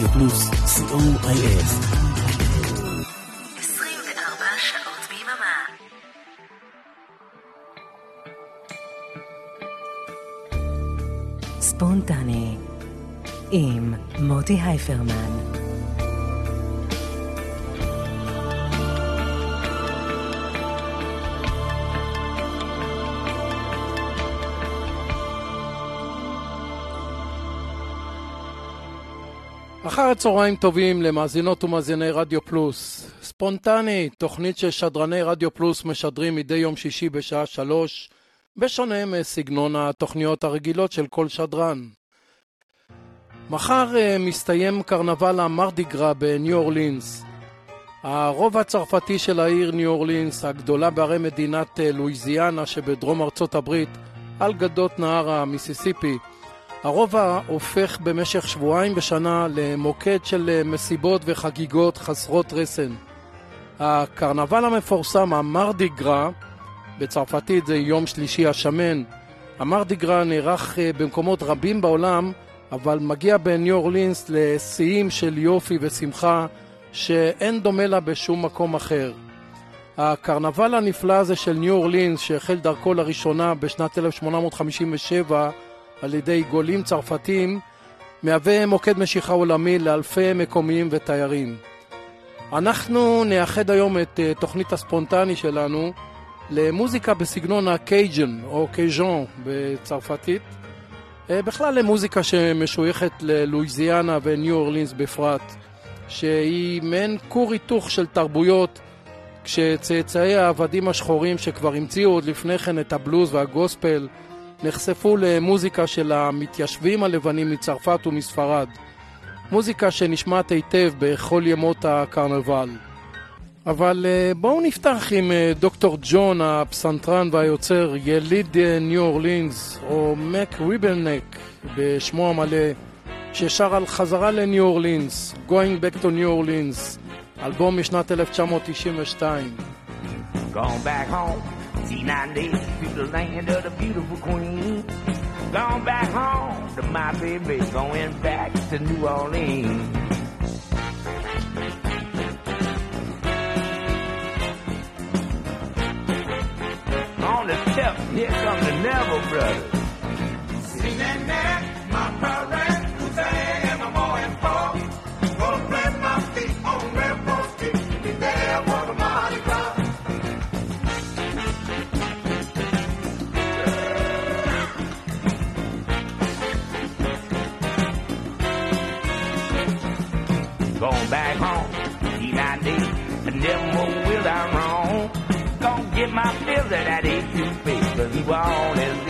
רדיו פלוס, co.il. 24 שעות ביממה. ספונטני עם מוטי הייפרמן אחר הצהריים טובים למאזינות ומאזיני רדיו פלוס. ספונטני, תוכנית ששדרני רדיו פלוס משדרים מדי יום שישי בשעה שלוש, בשונה מסגנון התוכניות הרגילות של כל שדרן. מחר uh, מסתיים קרנבל המרדיגרה בניו אורלינס. הרוב הצרפתי של העיר ניו אורלינס, הגדולה בערי מדינת uh, לואיזיאנה שבדרום ארצות הברית, על גדות נהר המיסיסיפי, הרובע הופך במשך שבועיים בשנה למוקד של אה, מסיבות וחגיגות חסרות רסן. הקרנבל המפורסם, המרדיגרה, בצרפתית זה יום שלישי השמן, המרדיגרה נערך אה, במקומות רבים בעולם, אבל מגיע בניו אורלינס לשיאים של יופי ושמחה שאין דומה לה בשום מקום אחר. הקרנבל הנפלא הזה של ניו אורלינס, שהחל דרכו לראשונה בשנת 1857, על ידי גולים צרפתים, מהווה מוקד משיכה עולמי לאלפי מקומיים ותיירים. אנחנו נייחד היום את אה, תוכנית הספונטני שלנו למוזיקה בסגנון הקייג'ן או קייז'ון בצרפתית, אה, בכלל למוזיקה שמשויכת ללואיזיאנה וניו אורלינס בפרט, שהיא מעין כור היתוך של תרבויות כשצאצאי העבדים השחורים שכבר המציאו עוד לפני כן את הבלוז והגוספל נחשפו למוזיקה של המתיישבים הלבנים מצרפת ומספרד. מוזיקה שנשמעת היטב בכל ימות הקרנבל. אבל אה, בואו נפתח עם אה, דוקטור ג'ון, הפסנתרן והיוצר, יליד אה, ניו אורלינס, או מק ריבלנק בשמו המלא, ששר על חזרה לניו אורלינס, Going Back to New Orleans, אלבום משנת 1992. Gone back home See nine days to the land of the beautiful queen. Gone back home to my baby, going back to New Orleans. On the step, here come the Neville brothers. Sing and dance, my parade, back home, eat I did, and never more will I wrong. Gonna get my fill of that A2 face, cause New Orleans is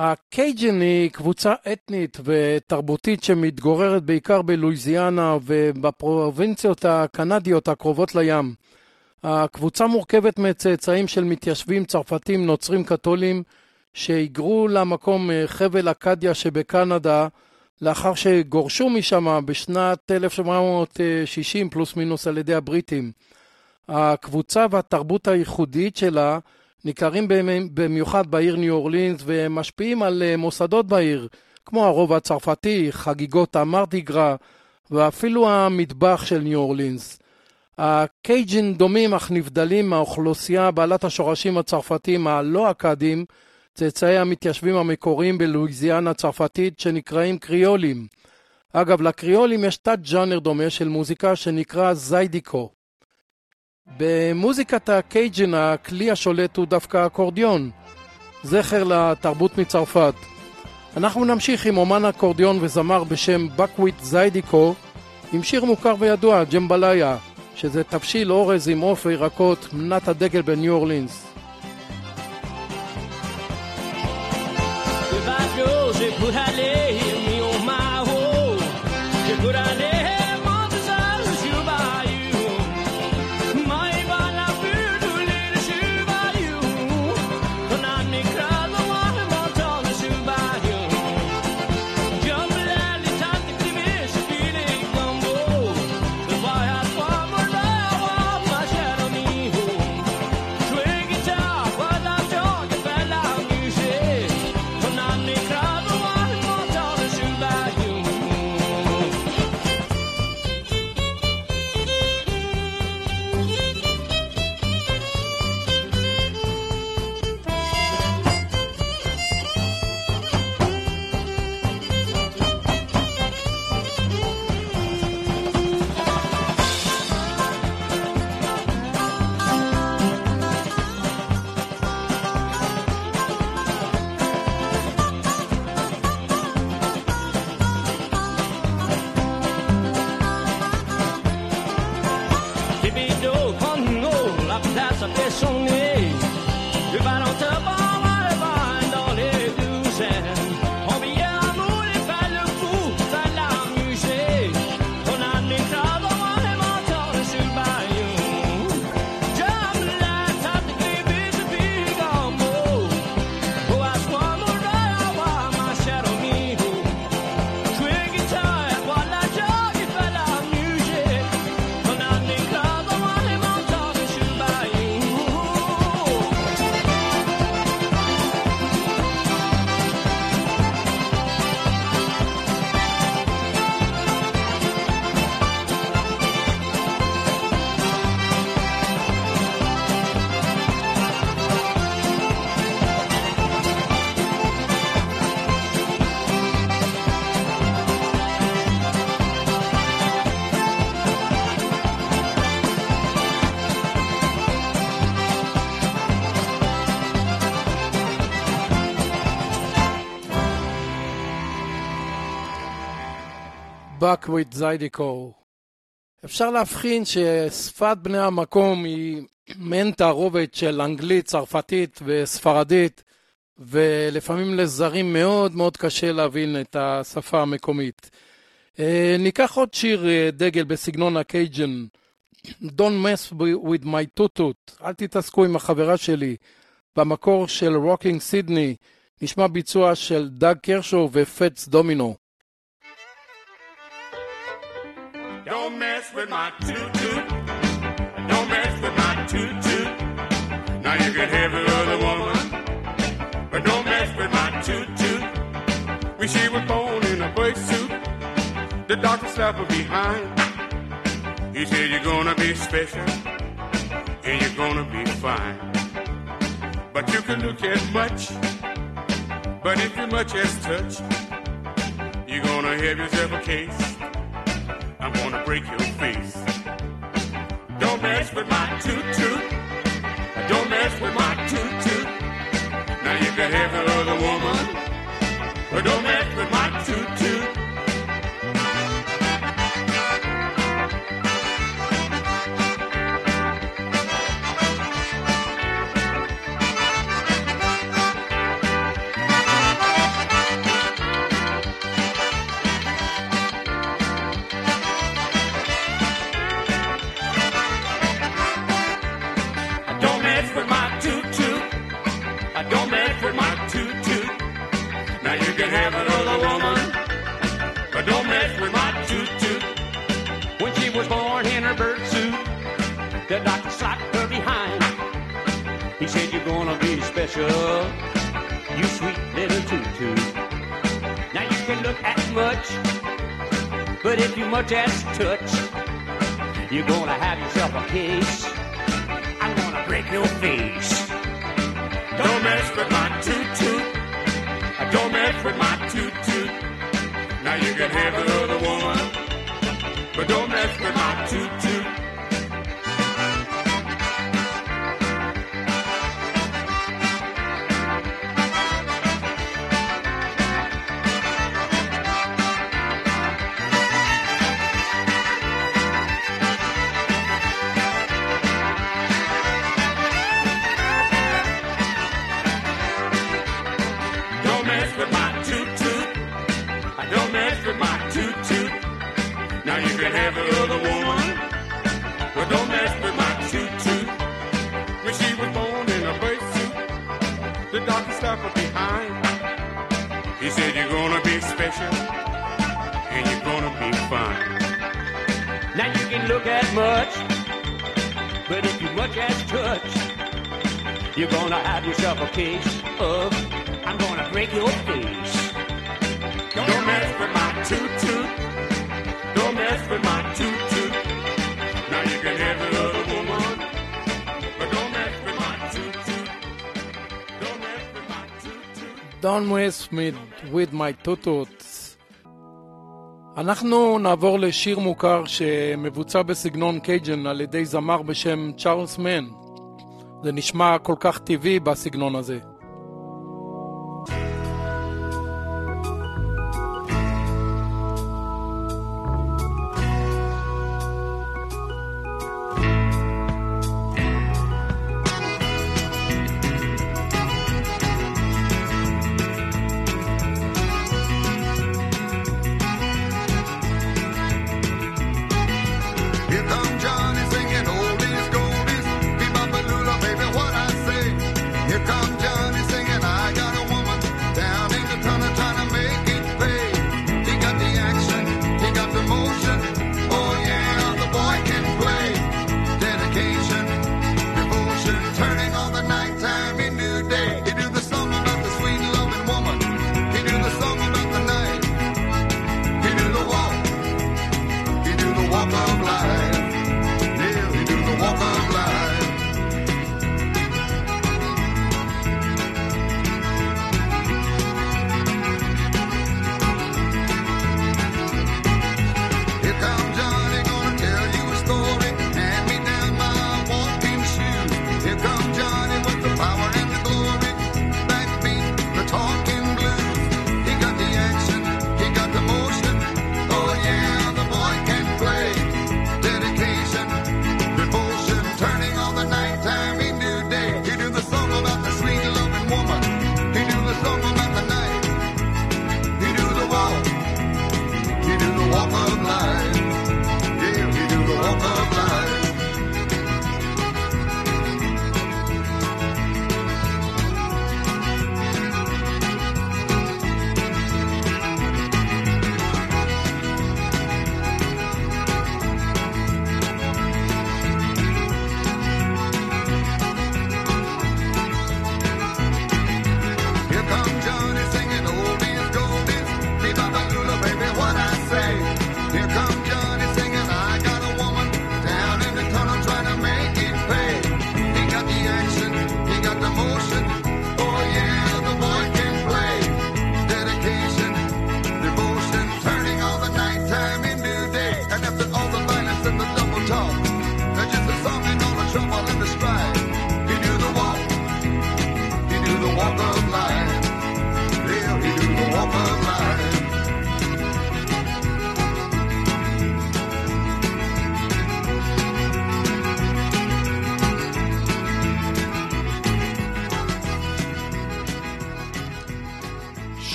הקייג'ן היא קבוצה אתנית ותרבותית שמתגוררת בעיקר בלואיזיאנה ובפרובינציות הקנדיות הקרובות לים. הקבוצה מורכבת מצאצאים של מתיישבים צרפתים נוצרים קתולים שהיגרו למקום אה, חבל אקדיה שבקנדה לאחר שגורשו משם בשנת 1760 פלוס מינוס על ידי הבריטים. הקבוצה והתרבות הייחודית שלה ניכרים במ- במיוחד בעיר ניו אורלינס ומשפיעים על אה, מוסדות בעיר, כמו הרובע הצרפתי, חגיגות המרדיגרה ואפילו המטבח של ניו אורלינס. הקייג'ין דומים אך נבדלים מהאוכלוסייה בעלת השורשים הצרפתיים הלא אכדיים, צאצאי המתיישבים המקוריים בלואיזיאנה הצרפתית שנקראים קריולים. אגב, לקריולים יש תת-ג'אנר דומה של מוזיקה שנקרא זיידיקו. במוזיקת הקייג'ן הכלי השולט הוא דווקא האקורדיון, זכר לתרבות מצרפת. אנחנו נמשיך עם אומן אקורדיון וזמר בשם בקוויט זיידיקו עם שיר מוכר וידוע, ג'מבליה, שזה תבשיל אורז עם עוף וירקות, מנת הדגל בניו אורלינס. Je could aller me on my home. Je could בקוויט זיידיקו. אפשר להבחין ששפת בני המקום היא מעין תערובת של אנגלית, צרפתית וספרדית, ולפעמים לזרים מאוד מאוד קשה להבין את השפה המקומית. אה, ניקח עוד שיר אה, דגל בסגנון הקייג'ן, Don't mess with my tutut, אל תתעסקו עם החברה שלי, במקור של רוקינג סידני, נשמע ביצוע של דאג קרשו ופטס דומינו. Don't mess with my toot toot. Don't mess with my toot toot. Now you can have your other woman, but don't mess with my toot toot. When she was born in a bird suit, the doctor slapped her behind. He said you're gonna be special and you're gonna be fine. But you can look as much, but if you much as touch, you're gonna have yourself a case. Break your face. Don't mess with my toot. Don't mess with my toot. Now you can have another woman, but don't mess special, you sweet little toot. Now you can look at much, but if you much as touch, you're gonna have yourself a case. I'm gonna break your face. Don't mess with my toot. Don't mess with my toot. Now you can have another one, but don't mess with my toot you're gonna have yourself a case of I'm gonna break your face. Don't mess with my toot toot. Don't mess with my toot toot. Now you can have but don't mess with my toot. Don't with my toot. Don't. אנחנו נעבור לשיר מוכר שמבוצע בסגנון קייג'ן על ידי זמר בשם צ'ארלס מן. זה נשמע כל כך טבעי בסגנון הזה.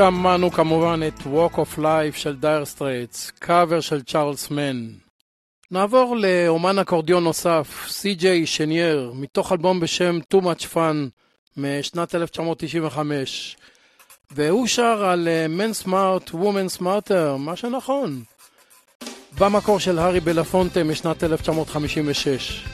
שמענו כמובן את Walk of Life של דייר סטרייטס, קאבר של צ'ארלס מן. נעבור לאומן אקורדיון נוסף, סי.ג'יי שנייר, מתוך אלבום בשם Too Much Fun משנת 1995. והוא שר על אה, Man Smart, Woman Smarter, מה שנכון. במקור של הארי בלפונטה משנת 1956.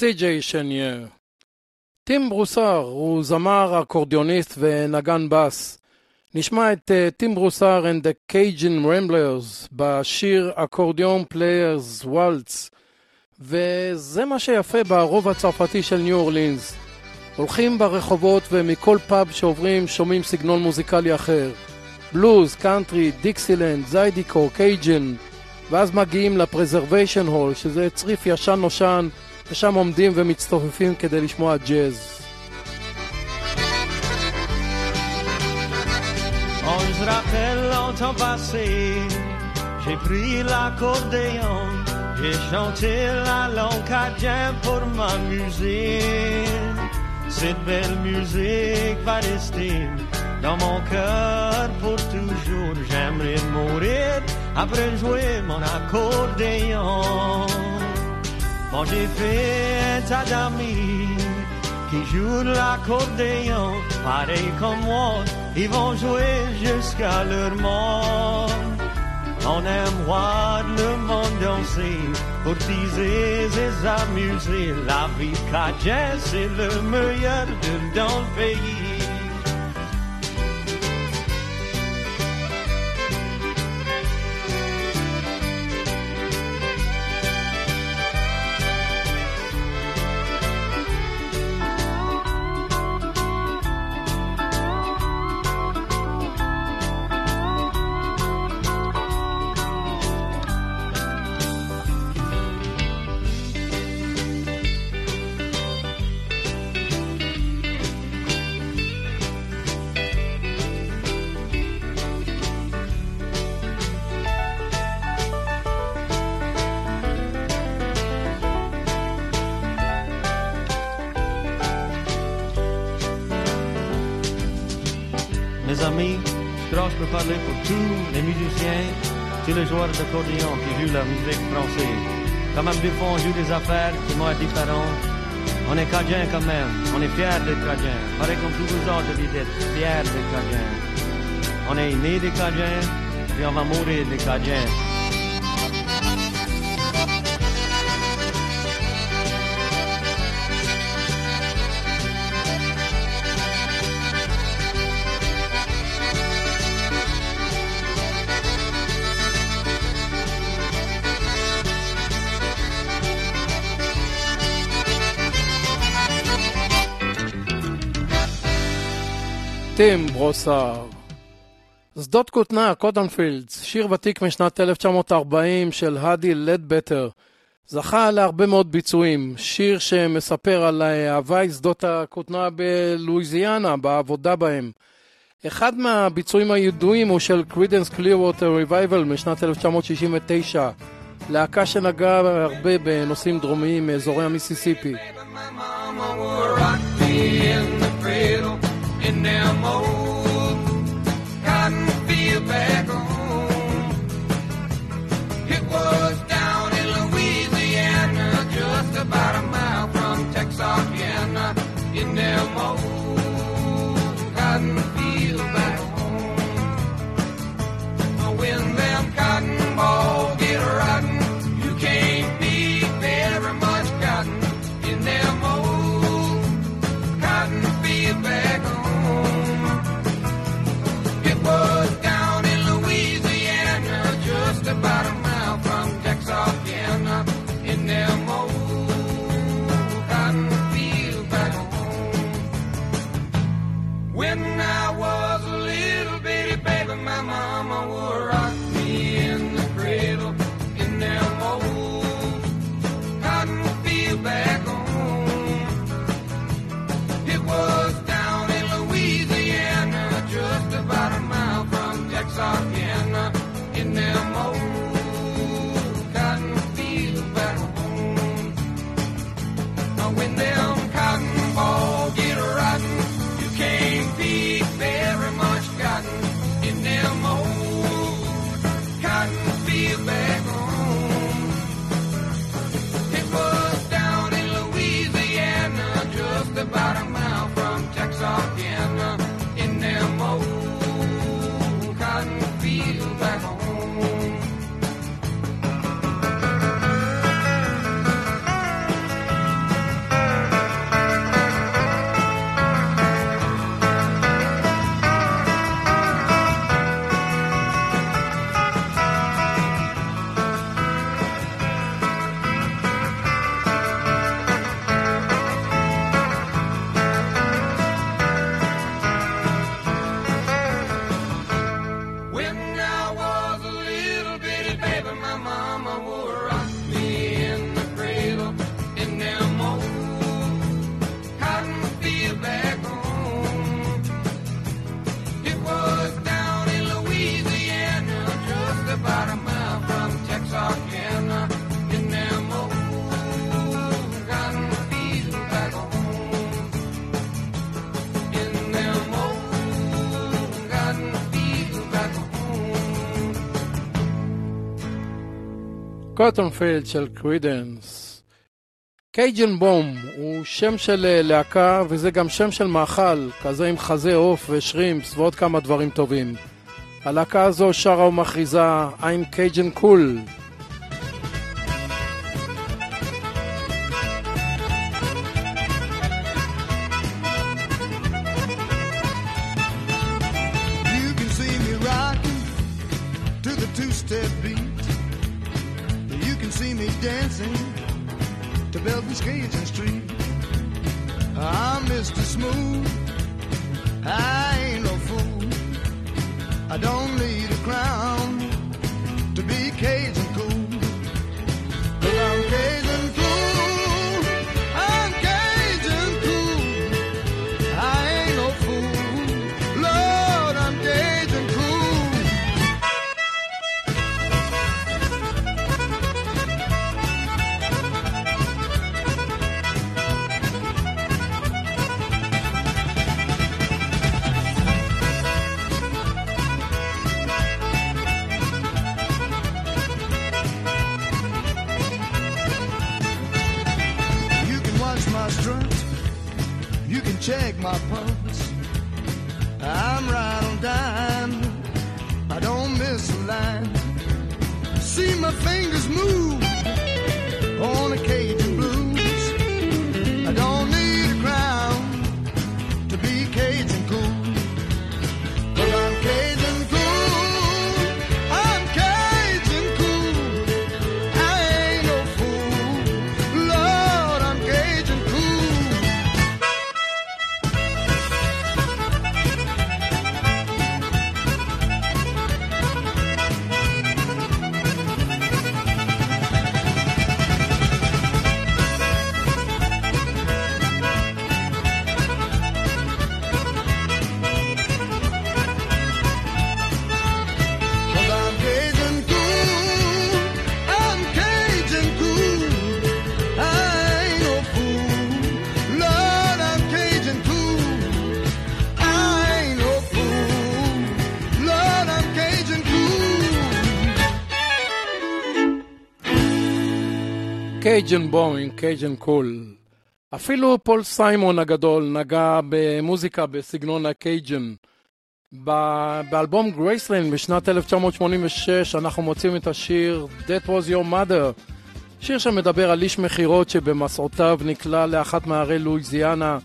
סי.ג'יי שנייר. טים ברוסר הוא זמר, אקורדיוניסט ונגן בס. נשמע את אה, טים ברוסר and the Cajun Ramblers בשיר Accordion Players Waltz. וזה מה שיפה ברובע הצרפתי של ניו אורלינס. הולכים ברחובות ומכל פאב שעוברים שומעים סגנון מוזיקלי אחר. בלוז, קאנטרי, דיקסילנד, זיידיקו, קייג'ן. ואז מגיעים לפרזרוויישן הול, שזה צריף ישן נושן, ושם עומדים ומצטופפים כדי לשמוע ג'אז. On se rappelle longtemps passé, j'ai pris l'accordéon, j'ai chanté la langue cajun pour m'amuser. Cette belle musique va rester dans mon cœur pour toujours. J'aimerais mourir après jouer mon accordéon. Bon, j'ai fait tas d'amis qui jouent de l'accordéon, pareil comme moi, ils vont jouer jusqu'à leur mort. On aime voir le monde danser, pour teaser et s'amuser. La vie cajun, c'est le meilleur de dans le pays. Grâce pour parler pour tous les musiciens, tous les joueurs d'accordéon qui jouent la musique française. Quand même, des fois, on joue des affaires qui vont être différentes. On est Cajun quand même, on est fiers d'être Cajun. Pareil comme tous les autres, je dis d'être fiers d'être Cajun. On est né des Cajuns, puis on va mourir des Cajuns. ברוסר. שדות כותנה, Cotton Fields, שיר ותיק משנת 1940 של האדי לדבטר. זכה להרבה מאוד ביצועים. שיר שמספר על הווי שדות הכותנה בלואיזיאנה, והעבודה בהם. אחד מהביצועים הידועים הוא של קרידנס קלירווטר ריבייבל משנת 1969. להקה שנגעה הרבה בנושאים דרומיים מאזורי המיסיסיפי. Me in them old back. It was down in Louisiana, just about a mile from Texarkana, in them Cotton Fields של קרידנס. קייג'ן בום הוא שם של אה, להקה וזה גם שם של מאכל, כזה עם חזה עוף ושרימפס ועוד כמה דברים טובים. הלהקה הזו שרה ומכריזה I'm Cajun Cool. See my fingers move on a Cajun קייג'ן בומינג, Cajun Cool. אפילו פול סיימון הגדול נגע במוזיקה בסגנון הקייג'ן. באלבום גרייסלנד בשנת 1986 אנחנו מוצאים את השיר That was your mother, שיר שמדבר על איש מכירות שבמסעותיו נקלע לאחת מערי לואיזיאנה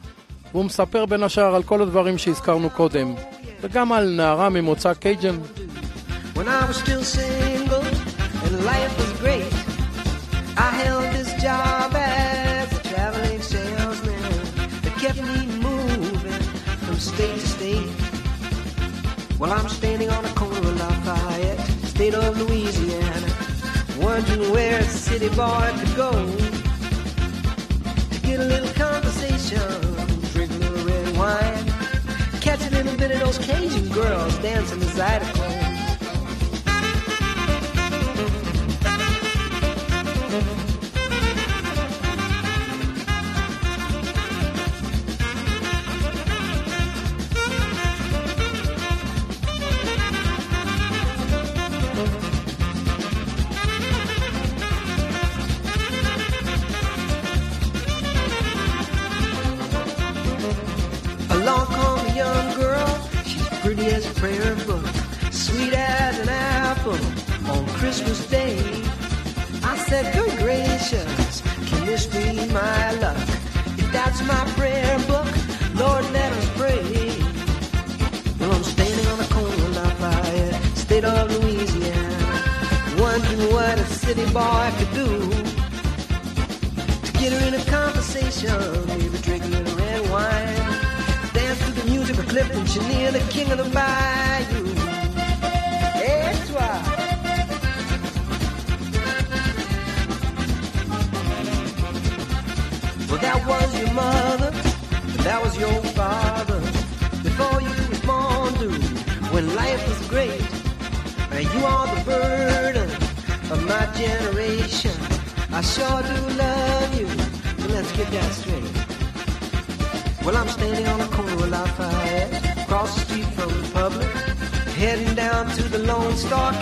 והוא מספר בין השאר על כל הדברים שהזכרנו קודם וגם על נערה ממוצא קייג'ן. When I was still single and life was great, I held job as a traveling salesman that kept me moving from state to state. Well, I'm standing on the corner of Lafayette, state of Louisiana, wondering where a city boy could go to get a little conversation, drink a little red wine, catch a little bit of those Cajun girls dancing the Zydeco. Star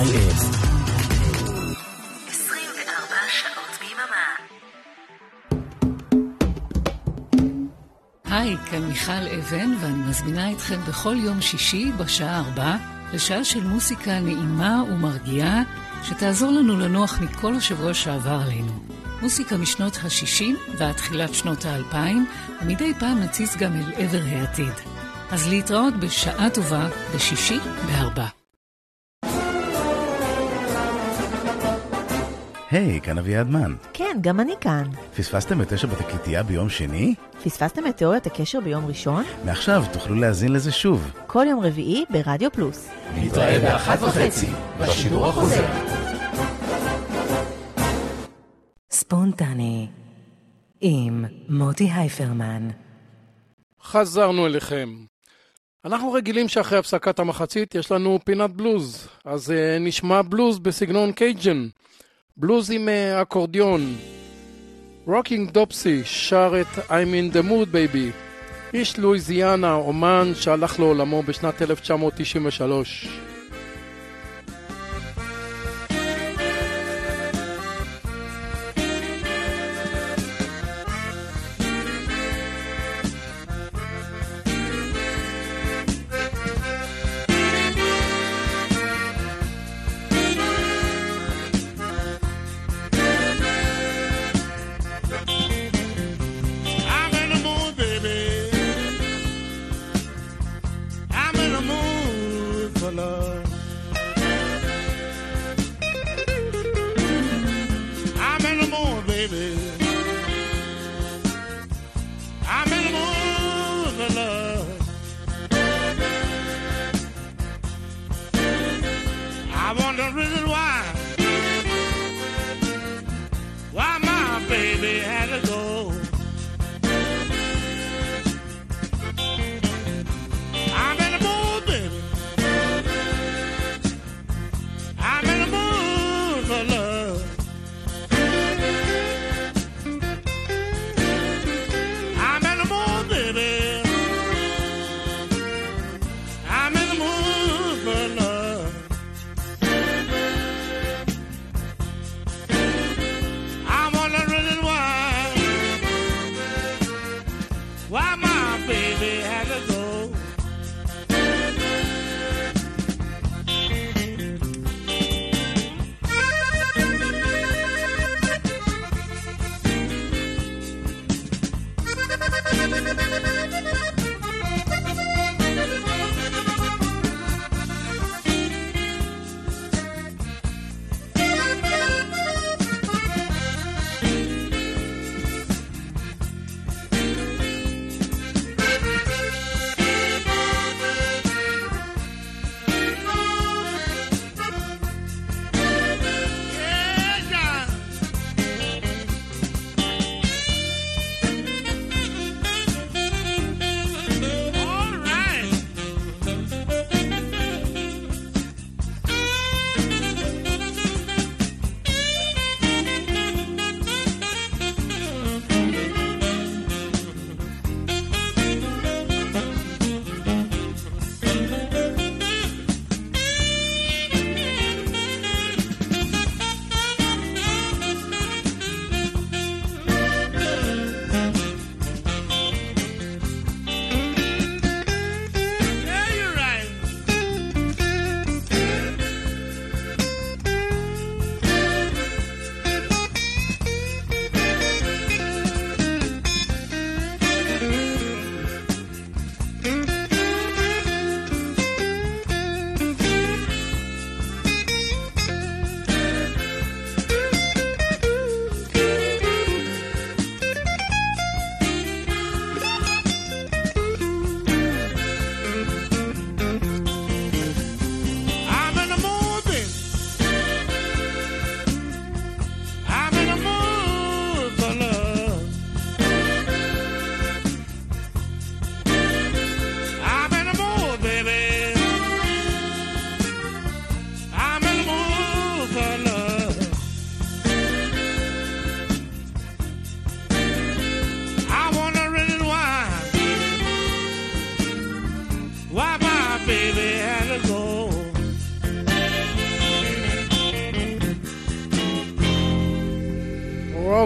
co.il. 24 שעות ביממה. היי, כאן מיכל אבן, ואני מזמינה אתכם בכל יום שישי בשעה ארבע לשעה של מוסיקה נעימה ומרגיעה, שתעזור לנו לנוח מכל השבוע שעבר עלינו. מוסיקה משנות ה-60 ועד תחילת שנות ה-2000, ומדי פעם נציץ גם אל עבר העתיד. אז להתראות בשעה טובה בשישי בארבע. היי, כאן אביעד מן. כן, גם אני כאן. פספסתם את תשע בתקליטייה ביום שני? פספסתם את תיאוריית הקשר ביום ראשון? מעכשיו תוכלו להאזין לזה שוב. כל יום רביעי ברדיו פלוס. נתראה באחת וחצי, בשידור החוזר. ספונטני, עם מוטי הייפרמן. חזרנו אליכם. אנחנו רגילים שאחרי הפסקת המחצית יש לנו פינת בלוז, אז אה, נשמע בלוז בסגנון קייג'ן. בלוז עם אה, אקורדיון. רוקינג דופסי שר את I'm in the mood baby. איש לואיזיאנה, אומן שהלך לעולמו בשנת 1993.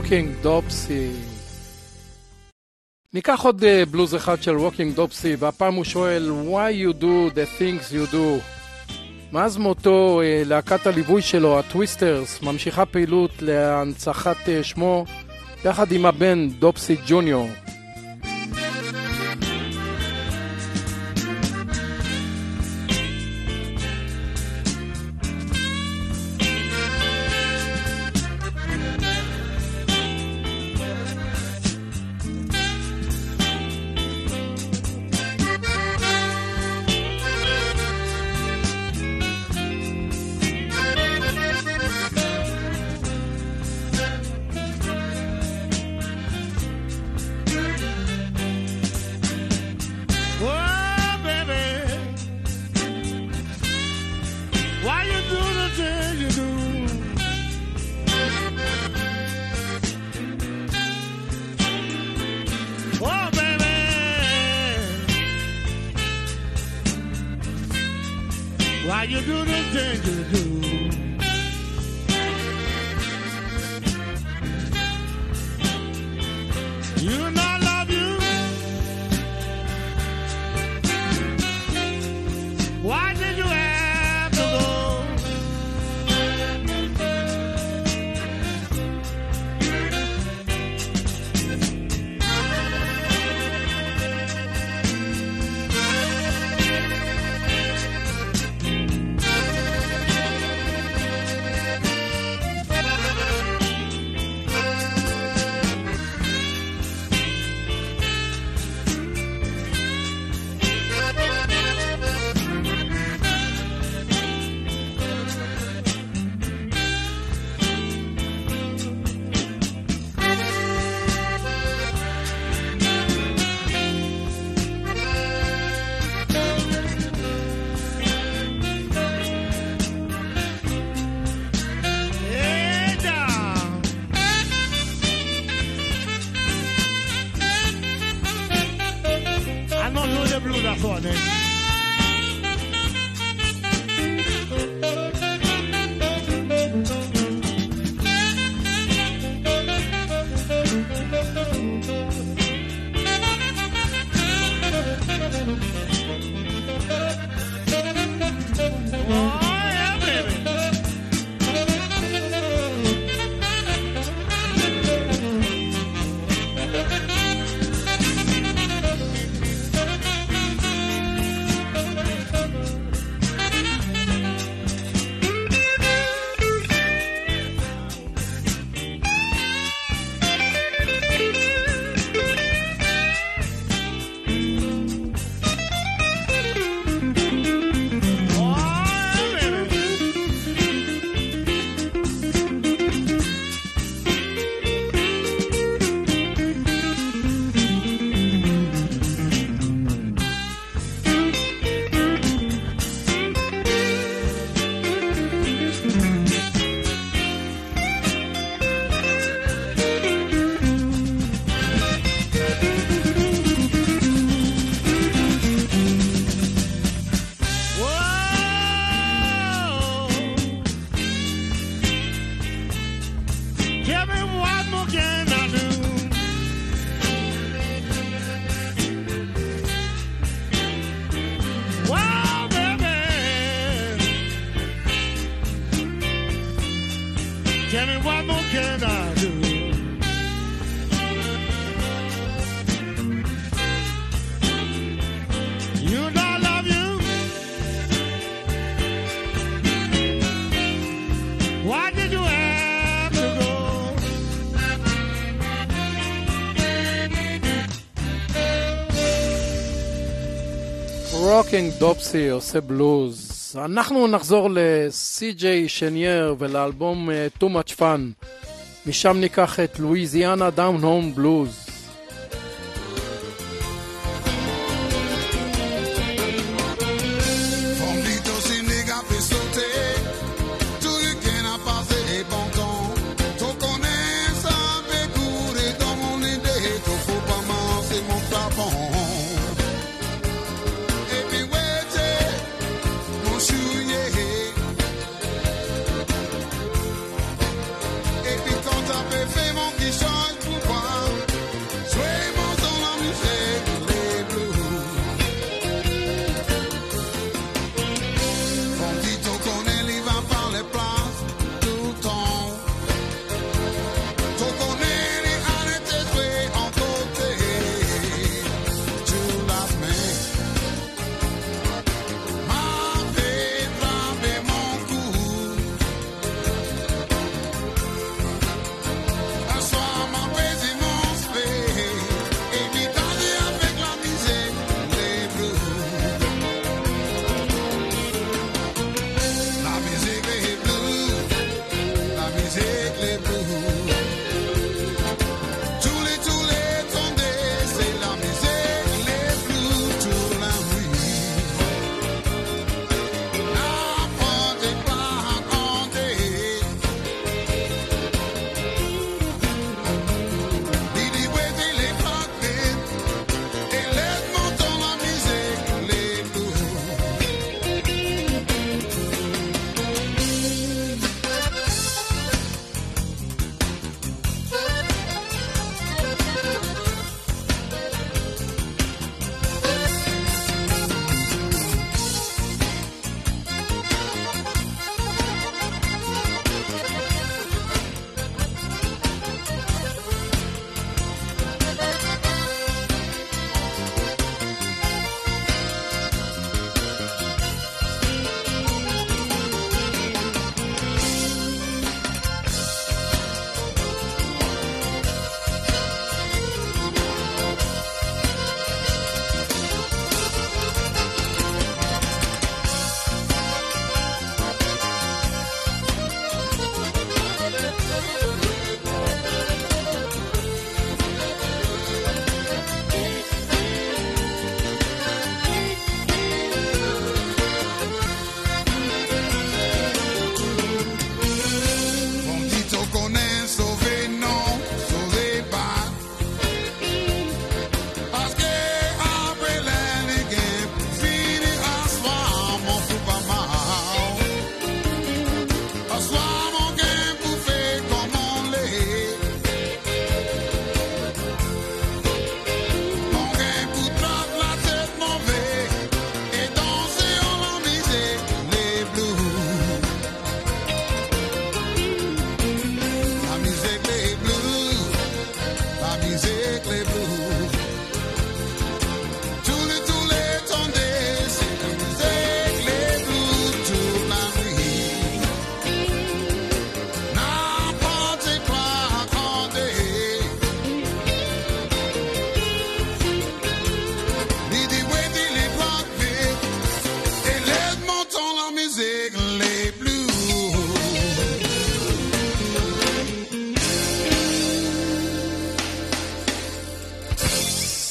רוקינג דופסי. ניקח עוד אה, בלוז אחד של רוקינג דופסי, והפעם הוא שואל Why you do the things you do? מאז מותו, אה, להקת הליווי שלו, הטוויסטרס, ממשיכה פעילות להנצחת אה, שמו, יחד עם הבן דופסי ג'וניור. I thought, man. רוקינג דופסי עושה בלוז. אנחנו נחזור לסי.ג'יי שנייר ולאלבום אה, Too Much Fun. משם ניקח את Louisiana Down Home Blues.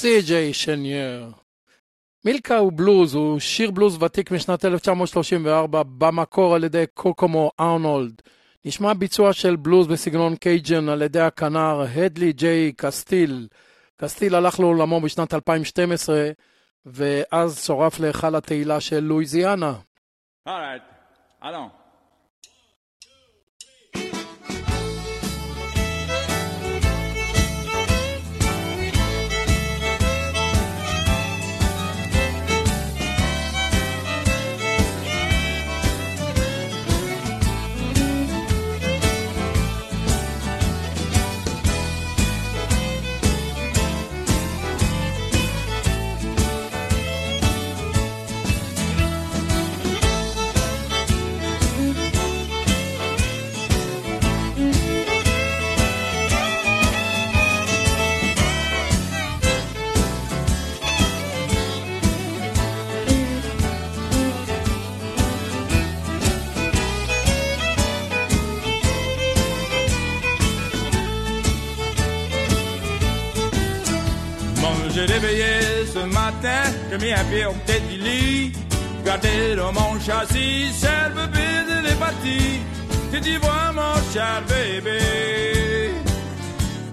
סי.ג'יי שנייר. מילקה הוא בלוז, הוא שיר בלוז ותיק משנת 1934, במקור על ידי קוקומו ארנולד. נשמע ביצוע של בלוז בסגנון קייג'ן על ידי הכנר הדלי ג'יי קסטיל. קסטיל הלך לעולמו בשנת 2012, ואז צורף להיכל התהילה של לואיזיאנה. All right. J'ai réveillé ce matin, j'ai mis un pied au pied du lit, gardé dans mon châssis, cher bébé de les parties. Si tu vois mon cher bébé,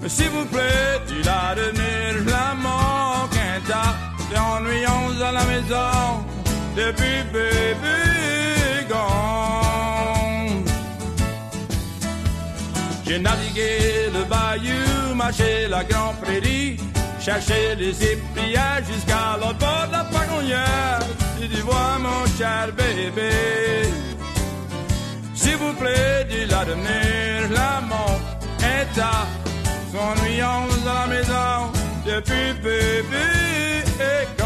s'il vous plaît, tu l'as donné, je la manque un tas, ennuyant à la maison, depuis bébé gone. J'ai navigué le bayou, marché la grande prairie, chercher les épillères jusqu'à l'autre bord de la pagonnière. J'ai dit, vois mon cher bébé, s'il vous plaît, dis la l'avenir, l'amour est à son nuance dans la maison depuis bébé. Et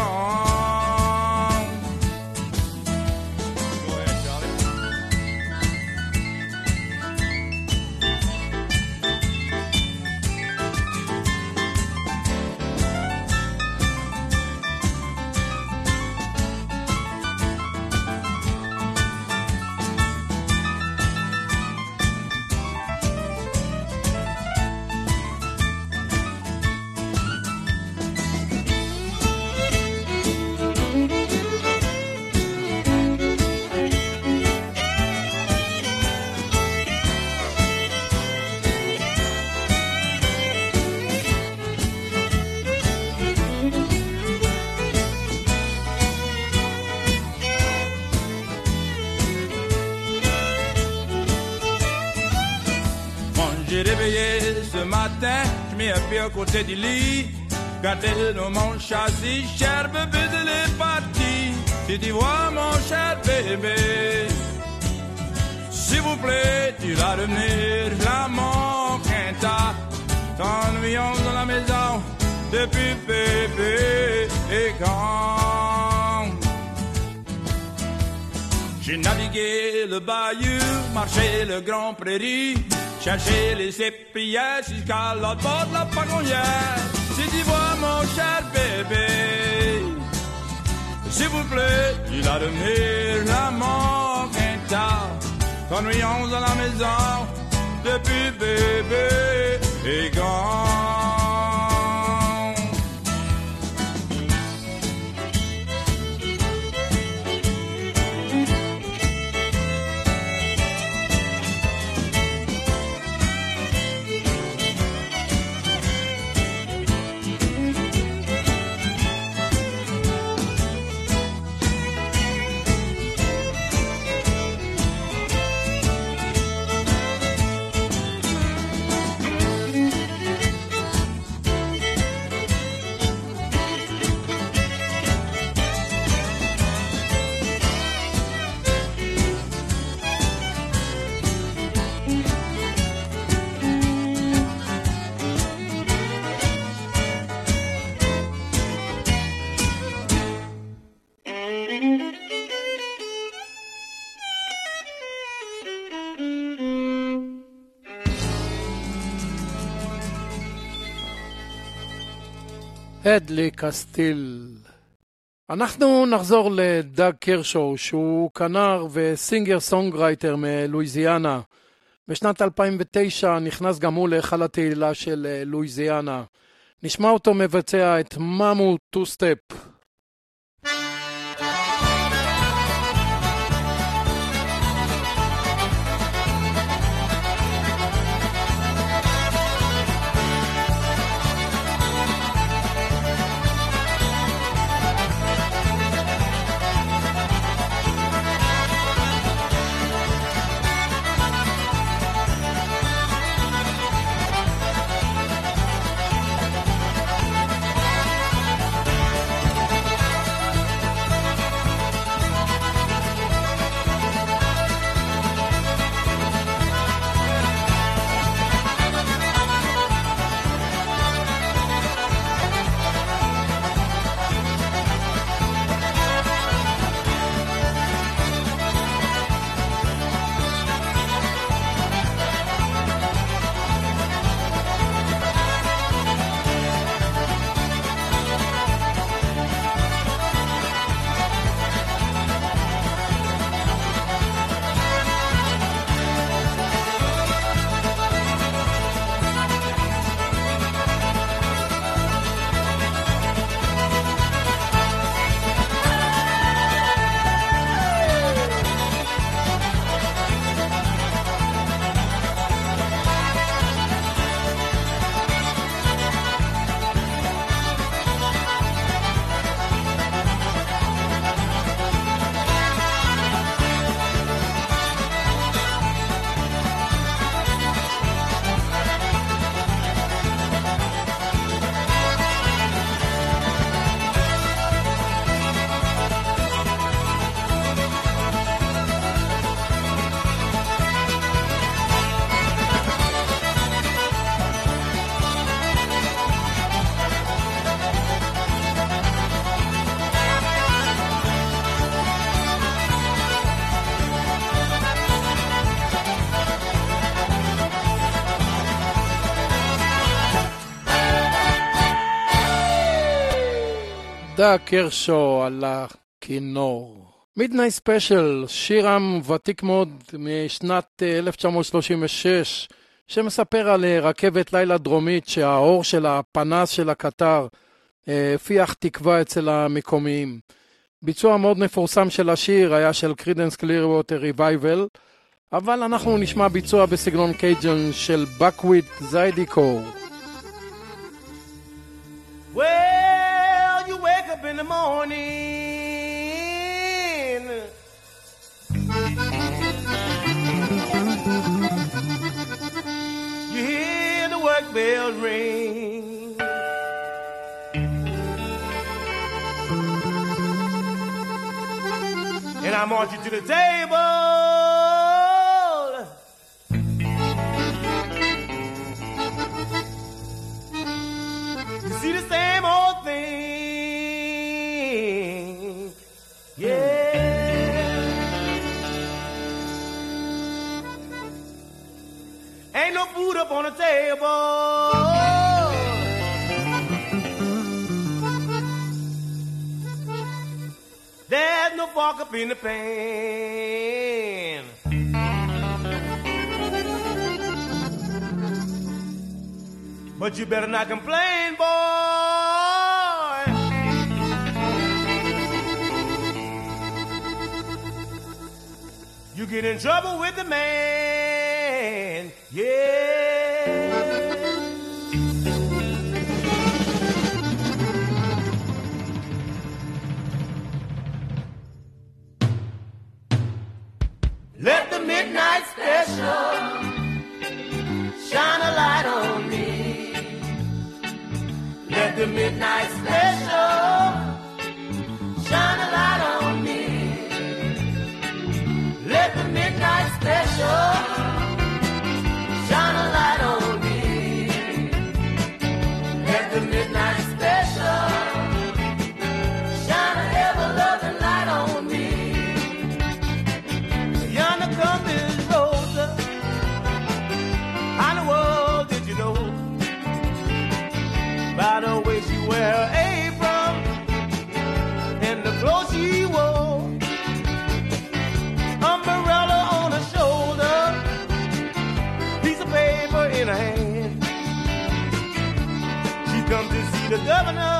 ce matin, je m'ai appuyé à côté du lit. Gardé dans mon châssis, cher bébé de. Si tu vois mon cher bébé, s'il vous plaît, tu vas revenir, la manque un tas. T'ennuyons dans la maison, depuis bébé et quand. J'ai navigué le bayou, marché le grand prairie, cherché les éprières jusqu'à l'autre bord de la pagonnière. Si tu vois mon cher bébé, s'il vous plaît, il a donné la manque un. T'ennuyons dans la maison, depuis bébé est gone. הדלי קסטיל. אנחנו נחזור לדאג קרשו, שהוא כנר ו singer songwriter מלואיזיאנה. בשנת 2009 נכנס גם הוא להיכל התהילה של אה, לואיזיאנה. נשמע אותו מבצע את Mamou Two Step. דאג קרשו על הכינור. Midnight Special, שיר עם ותיק מאוד משנת 1936, שמספר על אה, רכבת לילה דרומית שהאור של הפנס של הקטר אה, הפיח תקווה אצל המקומיים. ביצוע מאוד מפורסם של השיר היה של קרידנס קליר ווטר ריבייבל, אבל אנחנו נשמע ביצוע בסגנון קייג'ן של בקוויט זיידיקו. Well, in the morning. You hear the work bell ring. And I march you to the table. Food up on the table. There's no fork up in the pan. But you better not complain, boy. You get in trouble with the man. Yeah. Let the midnight special shine a light on me. Let the midnight special shine a light on me. Governor.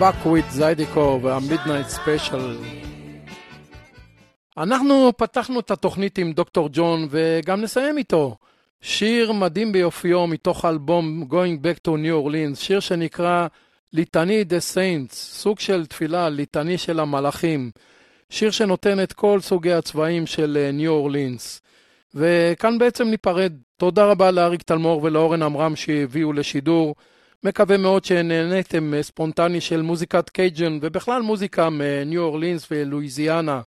בקוויט זיידיקו וה Midnight Special. אנחנו פתחנו את התוכנית עם דוקטור ג'ון וגם נסיים איתו. שיר מדהים ביופיו מתוך האלבום Going Back to New Orleans, שיר שנקרא Litany of The Saints, סוג של תפילה, litany של המלאכים. שיר שנותן את כל סוגי הצבעים של ניו אורלינס. וכאן בעצם ניפרד. תודה רבה לאריק תלמור ולאורן עמרם שהביאו לשידור. מקווה מאוד שנהניתם אה, ספונטני של מוזיקת קייג'ן ובכלל מוזיקה מניו אורלינס ולואיזיאנה.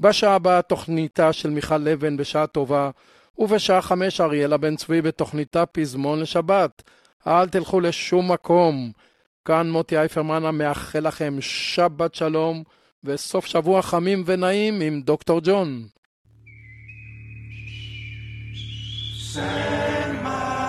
בשעה הבאה תוכניתה של מיכל לבן בשעה טובה, ובשעה חמש אריאלה בן צבי בתוכניתה פזמון לשבת. אל תלכו לשום מקום. כאן מוטי אייפרמן המאחל לכם שבת שלום וסוף שבוע חמים ונעים עם דוקטור ג'ון. Saint Maron,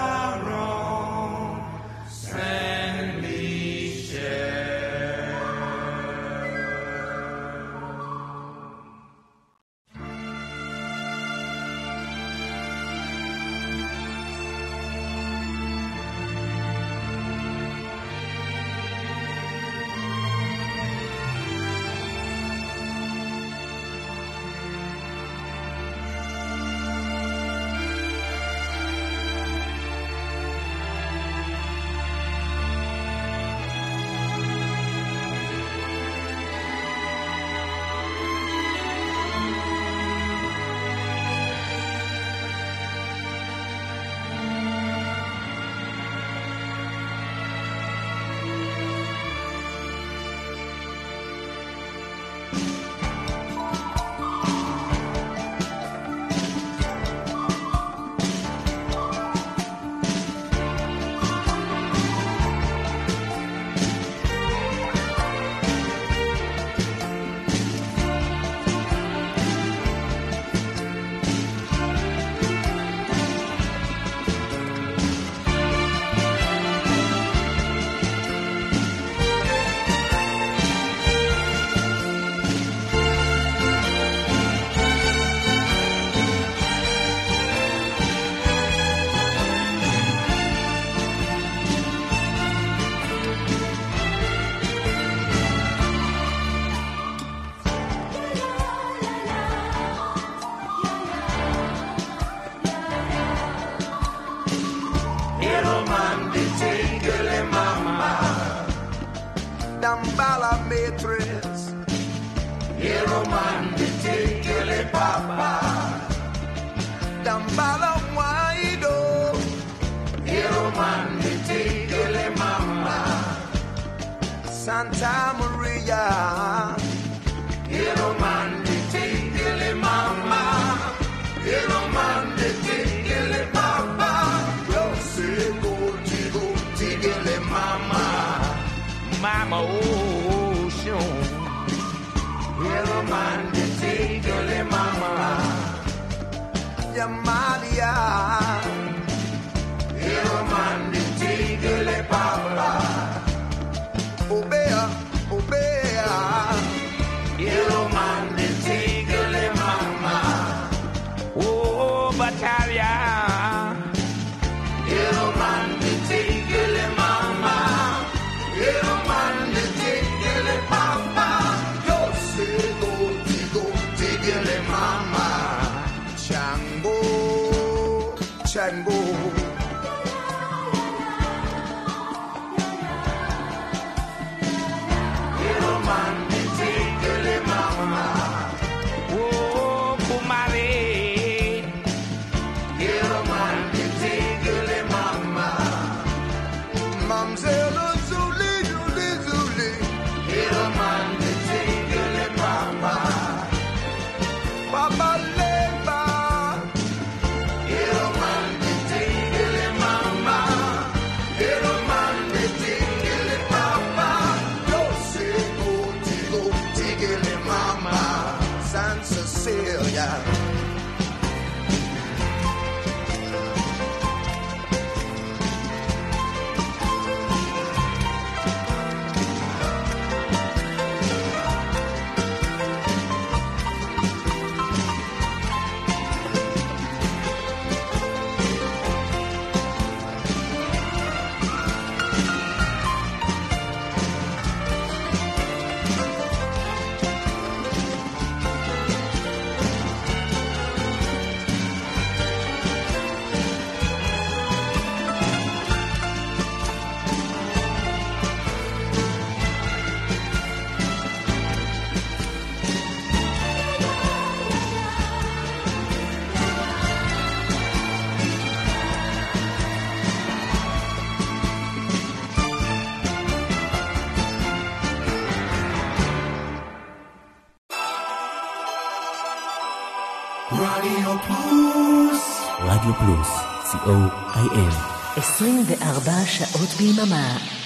watch and go. co.il 24 שעות ביממה